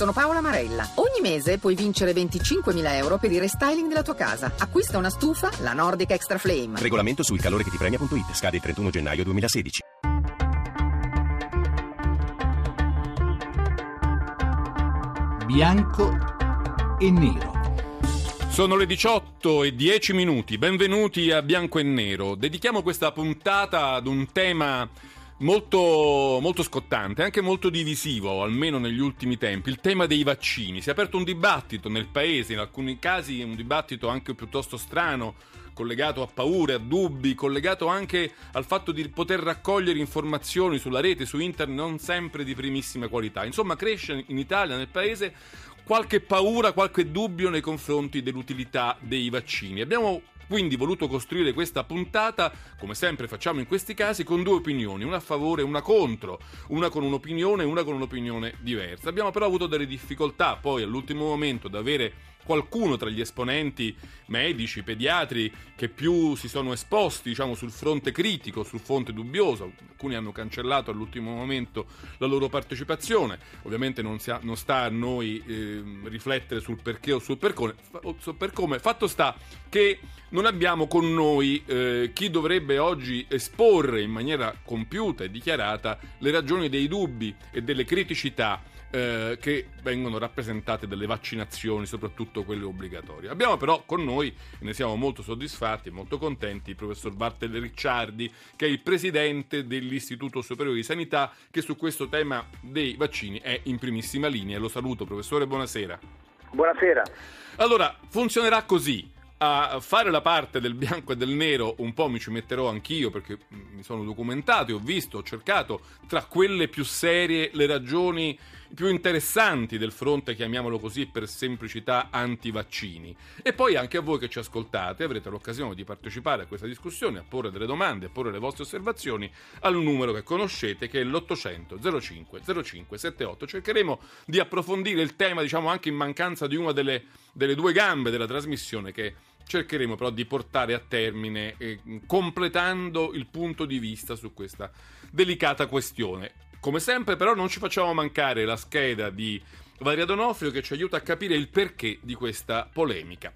sono Paola Marella. Ogni mese puoi vincere 25.000 euro per il restyling della tua casa. Acquista una stufa, la Nordic Extra Flame. Regolamento sul calore che ti premia.it. Scade il 31 gennaio 2016. Bianco e nero. Sono le 18 e 10 minuti, benvenuti a Bianco e Nero. Dedichiamo questa puntata ad un tema molto, molto scottante, anche molto divisivo, almeno negli ultimi tempi, il tema dei vaccini. Si è aperto un dibattito nel paese, in alcuni casi un dibattito anche piuttosto strano, collegato a paure, a dubbi, collegato anche al fatto di poter raccogliere informazioni sulla rete, su internet, non sempre di primissima qualità. Insomma, cresce in Italia, nel paese, qualche paura, qualche dubbio nei confronti dell'utilità dei vaccini. Abbiamo quindi voluto costruire questa puntata, come sempre facciamo in questi casi, con due opinioni, una a favore e una contro, una con un'opinione e una con un'opinione diversa. Abbiamo però avuto delle difficoltà poi all'ultimo momento ad avere qualcuno tra gli esponenti medici, pediatri che più si sono esposti diciamo, sul fronte critico, sul fronte dubbioso. Alcuni hanno cancellato all'ultimo momento la loro partecipazione. Ovviamente non, ha, non sta a noi eh, riflettere sul perché o sul per come. sul per come. Fatto sta che non abbiamo con noi eh, chi dovrebbe oggi esporre in maniera compiuta e dichiarata le ragioni dei dubbi e delle criticità eh, che vengono rappresentate dalle vaccinazioni, soprattutto quelle obbligatorie. Abbiamo però con noi, e ne siamo molto soddisfatti e molto contenti, il professor Bartel Ricciardi, che è il presidente dell'Istituto Superiore di Sanità, che su questo tema dei vaccini è in primissima linea. Lo saluto, professore, buonasera. Buonasera. Allora, funzionerà così a fare la parte del bianco e del nero un po' mi ci metterò anch'io perché mi sono documentato e ho visto, ho cercato tra quelle più serie le ragioni più interessanti del fronte, chiamiamolo così per semplicità, anti-vaccini. E poi anche a voi che ci ascoltate avrete l'occasione di partecipare a questa discussione, a porre delle domande, a porre le vostre osservazioni al numero che conoscete che è l'800 05 05 78. Cercheremo di approfondire il tema, diciamo anche in mancanza di una delle, delle due gambe della trasmissione che cercheremo però di portare a termine eh, completando il punto di vista su questa delicata questione. Come sempre però non ci facciamo mancare la scheda di Valeria Donofrio che ci aiuta a capire il perché di questa polemica.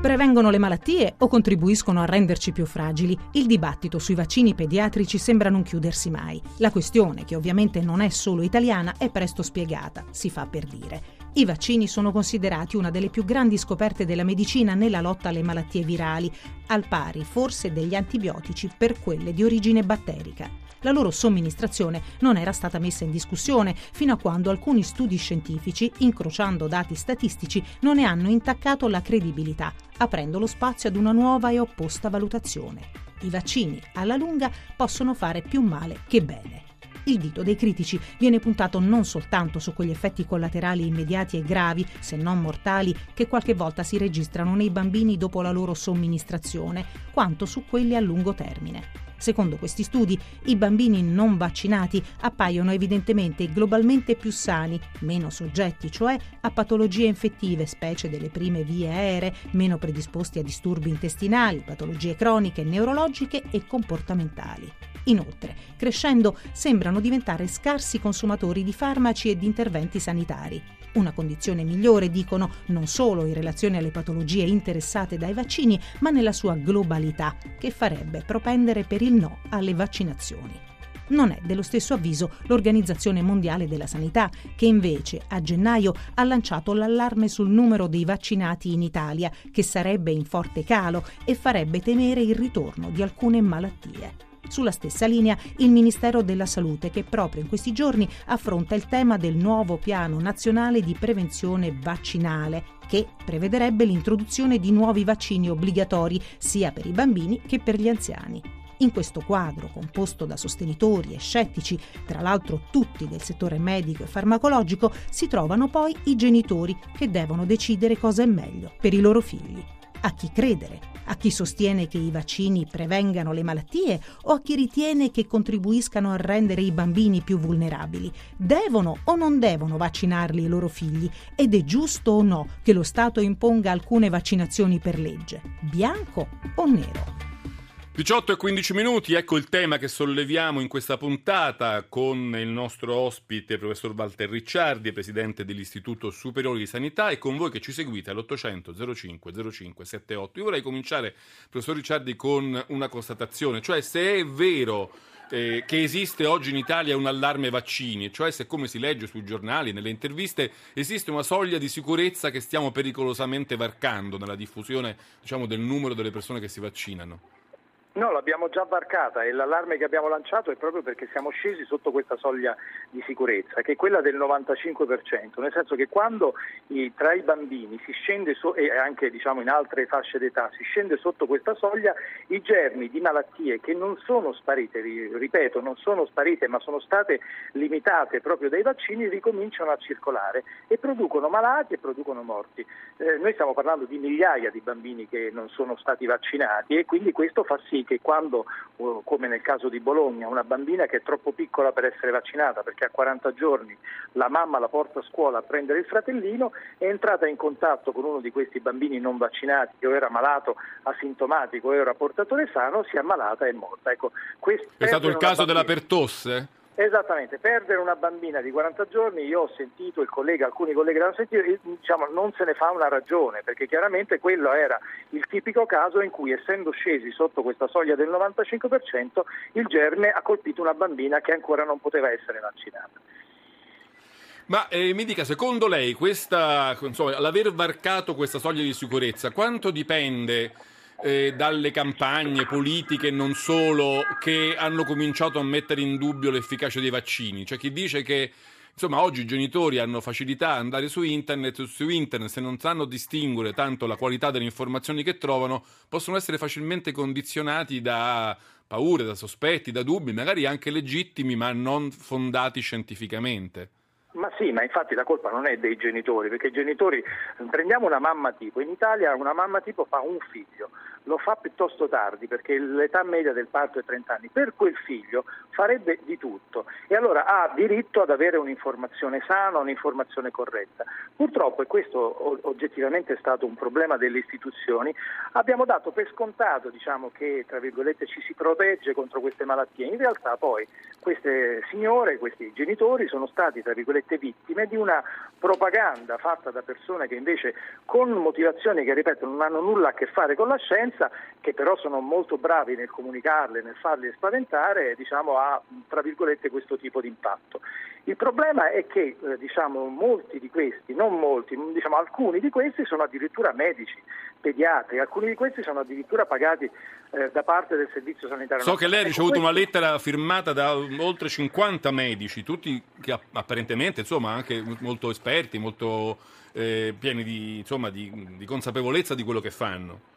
Prevengono le malattie o contribuiscono a renderci più fragili? Il dibattito sui vaccini pediatrici sembra non chiudersi mai. La questione, che ovviamente non è solo italiana, è presto spiegata, si fa per dire. I vaccini sono considerati una delle più grandi scoperte della medicina nella lotta alle malattie virali, al pari forse degli antibiotici per quelle di origine batterica. La loro somministrazione non era stata messa in discussione fino a quando alcuni studi scientifici, incrociando dati statistici, non ne hanno intaccato la credibilità, aprendo lo spazio ad una nuova e opposta valutazione. I vaccini, alla lunga, possono fare più male che bene. Il dito dei critici viene puntato non soltanto su quegli effetti collaterali immediati e gravi, se non mortali, che qualche volta si registrano nei bambini dopo la loro somministrazione, quanto su quelli a lungo termine. Secondo questi studi, i bambini non vaccinati appaiono evidentemente globalmente più sani, meno soggetti, cioè a patologie infettive, specie delle prime vie aeree, meno predisposti a disturbi intestinali, patologie croniche, neurologiche e comportamentali. Inoltre, crescendo, sembrano diventare scarsi consumatori di farmaci e di interventi sanitari. Una condizione migliore, dicono, non solo in relazione alle patologie interessate dai vaccini, ma nella sua globalità, che farebbe propendere per il no alle vaccinazioni. Non è dello stesso avviso l'Organizzazione Mondiale della Sanità, che invece a gennaio ha lanciato l'allarme sul numero dei vaccinati in Italia, che sarebbe in forte calo e farebbe temere il ritorno di alcune malattie. Sulla stessa linea il Ministero della Salute che proprio in questi giorni affronta il tema del nuovo piano nazionale di prevenzione vaccinale che prevederebbe l'introduzione di nuovi vaccini obbligatori sia per i bambini che per gli anziani. In questo quadro, composto da sostenitori e scettici, tra l'altro tutti del settore medico e farmacologico, si trovano poi i genitori che devono decidere cosa è meglio per i loro figli. A chi credere? a chi sostiene che i vaccini prevengano le malattie o a chi ritiene che contribuiscano a rendere i bambini più vulnerabili. Devono o non devono vaccinarli i loro figli ed è giusto o no che lo Stato imponga alcune vaccinazioni per legge, bianco o nero. 18 e 15 minuti, ecco il tema che solleviamo in questa puntata con il nostro ospite, professor Walter Ricciardi, presidente dell'Istituto Superiore di Sanità e con voi che ci seguite all'800 05 05 78. Io vorrei cominciare, professor Ricciardi, con una constatazione, cioè se è vero eh, che esiste oggi in Italia un allarme vaccini, cioè se come si legge sui giornali, nelle interviste, esiste una soglia di sicurezza che stiamo pericolosamente varcando nella diffusione diciamo, del numero delle persone che si vaccinano. No, l'abbiamo già varcata e l'allarme che abbiamo lanciato è proprio perché siamo scesi sotto questa soglia di sicurezza, che è quella del 95%, nel senso che quando i, tra i bambini so, e anche diciamo, in altre fasce d'età si scende sotto questa soglia, i germi di malattie che non sono sparite, ripeto, non sono sparite ma sono state limitate proprio dai vaccini ricominciano a circolare e producono malati e producono morti. Eh, noi stiamo parlando di migliaia di bambini che non sono stati vaccinati e quindi questo fa sì che quando, come nel caso di Bologna, una bambina che è troppo piccola per essere vaccinata perché a 40 giorni la mamma la porta a scuola a prendere il fratellino, è entrata in contatto con uno di questi bambini non vaccinati che o era malato, asintomatico o era portatore sano, si è ammalata e è morta. Ecco, è stato il caso della pertosse? Esattamente, perdere una bambina di 40 giorni, io ho sentito il collega, alcuni colleghi l'hanno sentito, diciamo, non se ne fa una ragione, perché chiaramente quello era il tipico caso in cui essendo scesi sotto questa soglia del 95% il germe ha colpito una bambina che ancora non poteva essere vaccinata. Ma eh, mi dica, secondo lei, questa, insomma, l'aver varcato questa soglia di sicurezza, quanto dipende eh, dalle campagne politiche non solo che hanno cominciato a mettere in dubbio l'efficacia dei vaccini. C'è chi dice che insomma oggi i genitori hanno facilità ad andare su internet, su internet se non sanno distinguere tanto la qualità delle informazioni che trovano, possono essere facilmente condizionati da paure, da sospetti, da dubbi, magari anche legittimi ma non fondati scientificamente. Ma sì, ma infatti la colpa non è dei genitori, perché i genitori, prendiamo una mamma tipo, in Italia una mamma tipo fa un figlio, lo fa piuttosto tardi perché l'età media del parto è 30 anni, per quel figlio farebbe di tutto. E allora ha diritto ad avere un'informazione sana, un'informazione corretta. Purtroppo, e questo oggettivamente è stato un problema delle istituzioni, abbiamo dato per scontato diciamo, che ci si protegge contro queste malattie, in realtà poi queste signore, questi genitori sono stati vittime di una propaganda fatta da persone che invece con motivazioni che ripeto non hanno nulla a che fare con la scienza scienza, che però sono molto bravi nel comunicarle, nel farli spaventare, diciamo, ha tra virgolette questo tipo di impatto. Il problema è che eh, diciamo, molti di questi, non molti, diciamo, alcuni di questi sono addirittura medici, pediatri, alcuni di questi sono addirittura pagati eh, da parte del Servizio Sanitario So che lei ha ricevuto una lettera firmata da oltre 50 medici, tutti che apparentemente insomma, anche molto esperti, molto eh, pieni di, insomma, di, di consapevolezza di quello che fanno.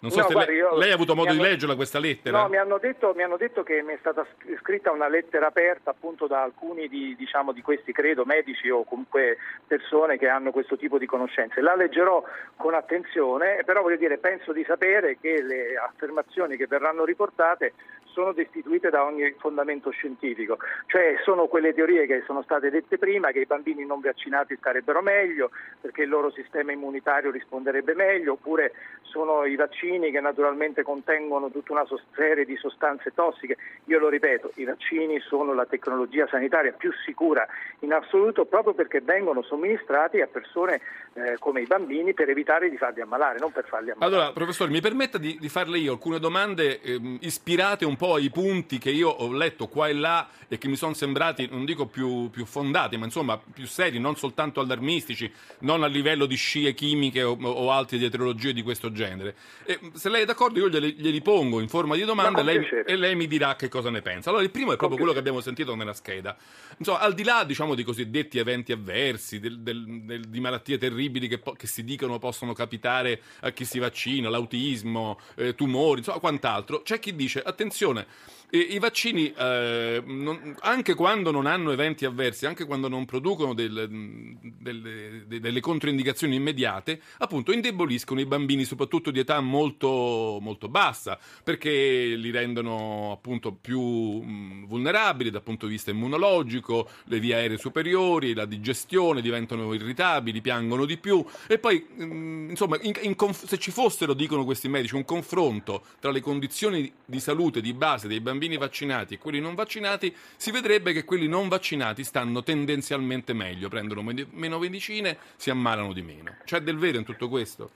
Non so no, se guarda, lei, lei, ha avuto modo hanno, di leggerla questa lettera? No, mi hanno, detto, mi hanno, detto, che mi è stata scritta una lettera aperta appunto da alcuni di, diciamo, di, questi, credo, medici o comunque persone che hanno questo tipo di conoscenze. La leggerò con attenzione, però voglio dire, penso di sapere che le affermazioni che verranno riportate sono destituite da ogni fondamento scientifico, cioè sono quelle teorie che sono state dette prima, che i bambini non vaccinati starebbero meglio perché il loro sistema immunitario risponderebbe meglio, oppure sono i vaccini vaccini che naturalmente contengono tutta una serie di sostanze tossiche. Io lo ripeto, i vaccini sono la tecnologia sanitaria più sicura in assoluto proprio perché vengono somministrati a persone eh, come i bambini per evitare di farli ammalare, non per farli ammalare. Allora, professore, mi permetta di, di farle io alcune domande eh, ispirate un po' ai punti che io ho letto qua e là e che mi sono sembrati, non dico più, più fondati, ma insomma più seri, non soltanto allarmistici, non a livello di scie chimiche o, o altre dietrologie di questo genere. E se lei è d'accordo io glieli, glieli pongo in forma di domanda lei, e lei mi dirà che cosa ne pensa. Allora il primo è proprio quello che abbiamo sentito nella scheda. Insomma, al di là diciamo, di cosiddetti eventi avversi, del, del, del, di malattie terribili che, che, si dicono possono capitare a chi si vaccina, l'autismo, eh, tumori, insomma quant'altro, c'è chi dice attenzione, E I vaccini, eh, non, anche quando non hanno eventi avversi, anche quando non producono del, delle, delle, controindicazioni immediate, appunto indeboliscono i bambini, soprattutto di età molto, molto bassa, perché li rendono appunto più mh, vulnerabili dal punto di vista immunologico, le vie aeree superiori, la digestione diventano irritabili, piangono di più. E poi mh, insomma in, in conf- se ci fossero, dicono questi medici, un confronto tra le condizioni di salute di base dei bambini vaccinati e quelli non vaccinati, si vedrebbe che quelli non vaccinati stanno tendenzialmente meglio, prendono meno medicine, si ammalano di meno. C'è del vero in tutto questo?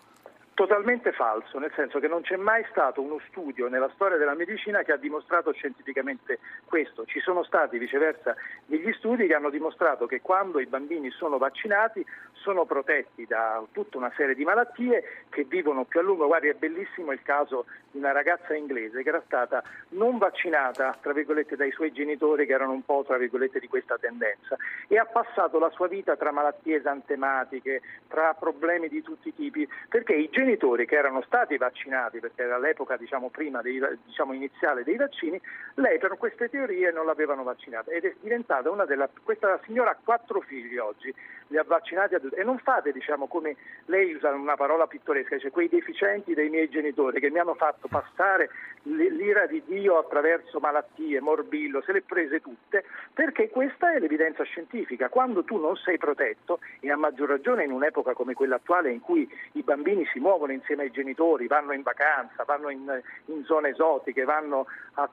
Totalmente falso, nel senso che non c'è mai stato uno studio nella storia della medicina che ha dimostrato scientificamente questo. Ci sono stati viceversa degli studi che hanno dimostrato che quando i bambini sono vaccinati sono protetti da tutta una serie di malattie che vivono più a lungo. Guardi, è bellissimo il caso di una ragazza inglese che era stata non vaccinata, tra virgolette, dai suoi genitori che erano un po', tra virgolette, di questa tendenza e ha passato la sua vita tra malattie esantematiche, tra problemi di tutti i tipi, perché i genitori genitori che erano stati vaccinati, perché era l'epoca diciamo, prima dei, diciamo, iniziale dei vaccini, lei per queste teorie non l'avevano vaccinata ed è diventata una delle... questa signora ha quattro figli oggi, li ha vaccinati e non fate diciamo come lei usa una parola pittoresca, dice quei deficienti dei miei genitori che mi hanno fatto passare l'ira di Dio attraverso malattie, morbillo, se le prese tutte, perché questa è l'evidenza scientifica. Quando tu non sei protetto, e a maggior ragione in un'epoca come quella attuale in cui i bambini si muovono insieme ai genitori, vanno in vacanza, vanno in, in zone esotiche, vanno a,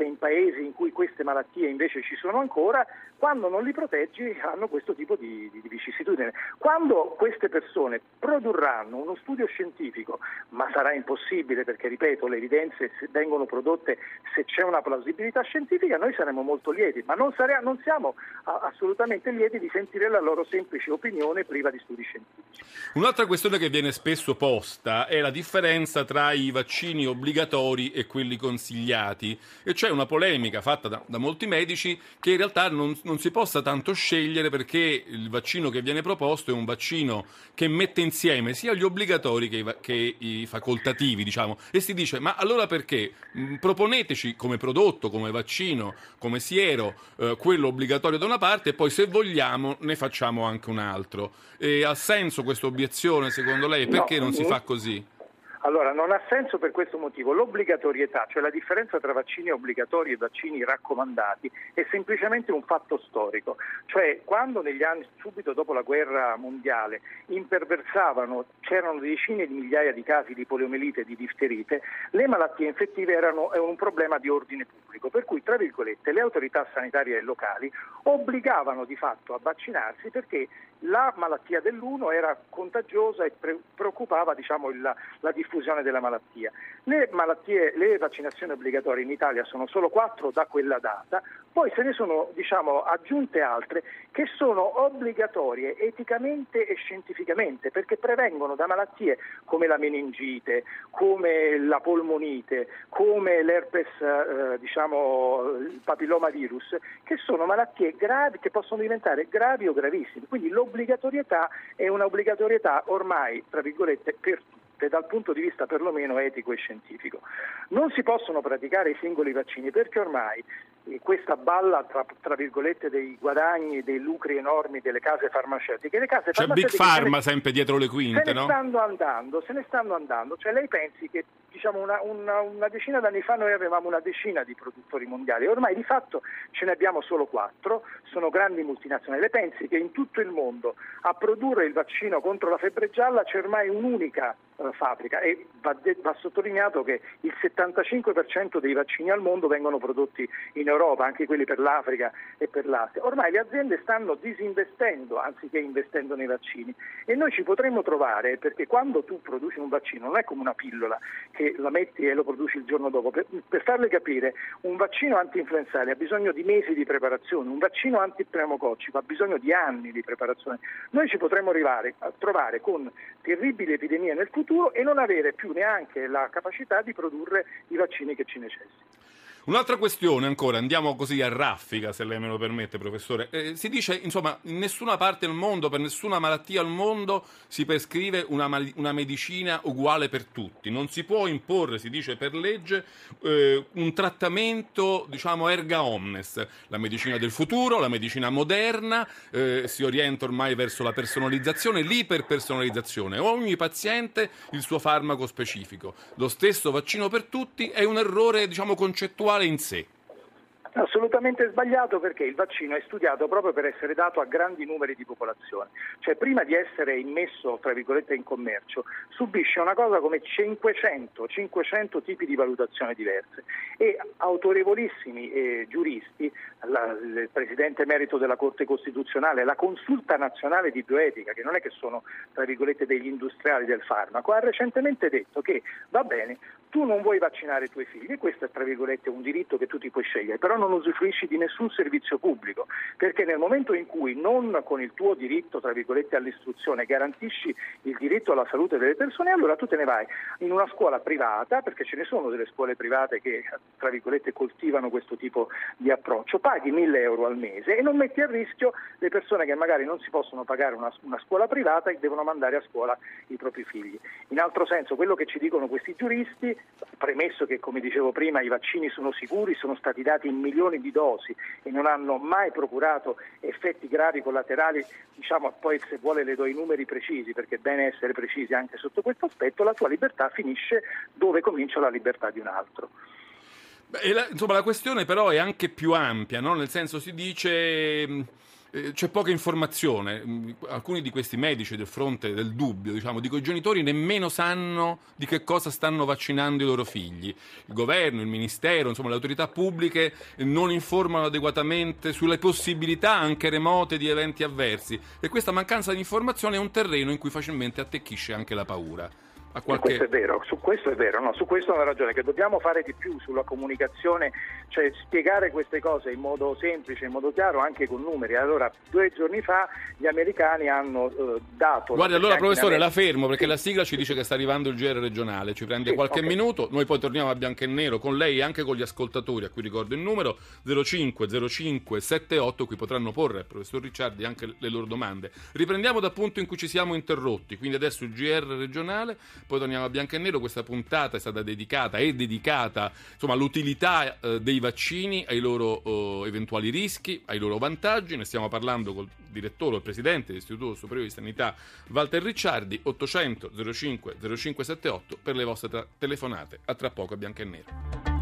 in paesi in cui queste malattie invece ci sono ancora, quando non li proteggi hanno questo tipo di, di, di vicissitudine. Quando queste persone produrranno uno studio scientifico, ma sarà impossibile perché, ripeto, le evidenze vengono prodotte se c'è una plausibilità scientifica, noi saremo molto lieti, ma non, sare- non siamo assolutamente lieti di sentire la loro semplice opinione priva di studi scientifici. Un'altra questione che viene spesso posta è la differenza tra i vaccini obbligatori e quelli consigliati e c'è una polemica fatta da, da molti medici che in realtà non, non si possa tanto scegliere perché il vaccino che viene proposto è un vaccino che mette insieme sia gli obbligatori che i, che i facoltativi, diciamo, e si dice ma allora perché mm, proponeteci come prodotto, come vaccino, come siero, eh, quello obbligatorio da una parte e poi se vogliamo ne facciamo anche un altro. E ha senso questa obiezione secondo lei? Perché no, non si fa così? Allora, non ha senso per questo motivo. L'obbligatorietà, cioè la differenza tra vaccini obbligatori e vaccini raccomandati, è semplicemente un fatto storico. Cioè, quando negli anni, subito dopo la guerra mondiale, imperversavano, c'erano decine di migliaia di casi di poliomelite e di difterite, le malattie infettive erano un problema di ordine pubblico, per cui, tra virgolette, le autorità sanitarie locali obbligavano di fatto a vaccinarsi perché la malattia dell'uno era contagiosa e pre- preoccupava diciamo, il, la diffusione della malattia. Le, malattie, le, vaccinazioni obbligatorie in Italia sono solo quattro da quella data, poi se ne sono diciamo, aggiunte altre che sono obbligatorie eticamente e scientificamente perché prevengono da malattie come la meningite, come la polmonite, come l'herpes, eh, diciamo, il papillomavirus, che sono malattie gravi che possono diventare gravi o gravissime. Quindi l'obbligatorietà è un'obbligatorietà ormai, tra virgolette, per tutte dal punto di vista perlomeno etico e scientifico. Non si possono praticare i singoli vaccini perché ormai questa balla tra, tra, virgolette dei guadagni, dei lucri enormi delle case farmaceutiche. Le case C'è Big Pharma sempre dietro le quinte, se no? ne stanno andando, se ne stanno andando. Cioè lei pensi che diciamo, una, una, una, decina d'anni fa noi avevamo una decina di produttori mondiali, ormai di fatto ce ne abbiamo solo quattro, sono grandi multinazionali. Le pensi che in tutto il mondo a produrre il vaccino contro la febbre gialla c'è ormai un'unica uh, fabbrica e va, de- va sottolineato che il 75% dei vaccini al mondo vengono prodotti in Europa, anche quelli per l'Africa e per l'Asia. Ormai le aziende stanno disinvestendo anziché investendo nei vaccini e noi ci potremmo trovare perché quando tu produci un vaccino non è come una pillola che la metti e lo produci il giorno dopo. Per, per farle capire, un vaccino anti-influenzale ha bisogno di mesi di preparazione, un vaccino antipneumococcico ha bisogno di anni di preparazione. Noi ci potremmo arrivare a trovare con terribili epidemie nel futuro e non avere più neanche la capacità di produrre i vaccini che ci necessitano. Un'altra questione ancora, andiamo così a raffica, se lei me lo permette, professore. Eh, si dice, insomma, in nessuna parte del mondo, per nessuna malattia al mondo, si prescrive una, una medicina uguale per tutti. Non si può imporre, si dice per legge, eh, un trattamento, diciamo, erga omnes. La medicina del futuro, la medicina moderna, eh, si orienta ormai verso la personalizzazione, l'iperpersonalizzazione. Ogni paziente il suo farmaco specifico. Lo stesso vaccino per tutti è un errore, diciamo, concettuale in sé. Assolutamente sbagliato perché il vaccino è studiato proprio per essere dato a grandi numeri di popolazione, cioè prima di essere immesso tra virgolette in commercio subisce una cosa come 500, 500 tipi di valutazione diverse. E autorevolissimi eh, giuristi, la, il Presidente Merito della Corte Costituzionale, la Consulta Nazionale di Bioetica, che non è che sono tra virgolette degli industriali del farmaco, ha recentemente detto che va bene, tu non vuoi vaccinare i tuoi figli, questo è tra virgolette un diritto che tu ti puoi scegliere, però non usufruisci di nessun servizio pubblico, perché nel momento in cui non con il tuo diritto tra virgolette all'istruzione garantisci il diritto alla salute delle persone, allora tu te ne vai in una scuola privata, perché ce ne sono delle scuole private che tra virgolette coltivano questo tipo di approccio, paghi 1000 euro al mese e non metti a rischio le persone che magari non si possono pagare una, una scuola privata e devono mandare a scuola i propri figli. In altro senso, quello che ci dicono questi giuristi premesso che come dicevo prima i vaccini sono sicuri, sono stati dati in di dosi e non hanno mai procurato effetti gravi collaterali, diciamo poi se vuole le do i numeri precisi perché è bene essere precisi anche sotto questo aspetto, la tua libertà finisce dove comincia la libertà di un altro. Beh, la, insomma la questione però è anche più ampia, no? nel senso si dice eh, c'è poca informazione. Mm, alcuni di questi medici del fronte del dubbio, diciamo, dico, i genitori nemmeno sanno di che cosa stanno vaccinando i loro figli. Il governo, il ministero, insomma, le autorità pubbliche non informano adeguatamente sulle possibilità anche remote di eventi avversi e questa mancanza di informazione è un terreno in cui facilmente attecchisce anche la paura. Qualche... Questo è vero, su questo è vero, no, su questo ha ragione, che dobbiamo fare di più sulla comunicazione, cioè spiegare queste cose in modo semplice, in modo chiaro, anche con numeri. Allora, due giorni fa gli americani hanno eh, dato... Guardi, allora professore, la fermo perché sì. la sigla ci dice che sta arrivando il GR regionale, ci prende sì, qualche okay. minuto, noi poi torniamo a bianco e nero con lei e anche con gli ascoltatori, a cui ricordo il numero 050578, qui potranno porre al professor Ricciardi anche le loro domande. Riprendiamo dal punto in cui ci siamo interrotti, quindi adesso il GR regionale poi torniamo a bianco e nero, questa puntata è stata dedicata, è dedicata insomma, all'utilità eh, dei vaccini, ai loro eh, eventuali rischi, ai loro vantaggi, ne stiamo parlando col direttore, il presidente dell'Istituto Superiore di Sanità Walter Ricciardi, 800 05 0578 per le vostre tra- telefonate, a tra poco a bianco e nero.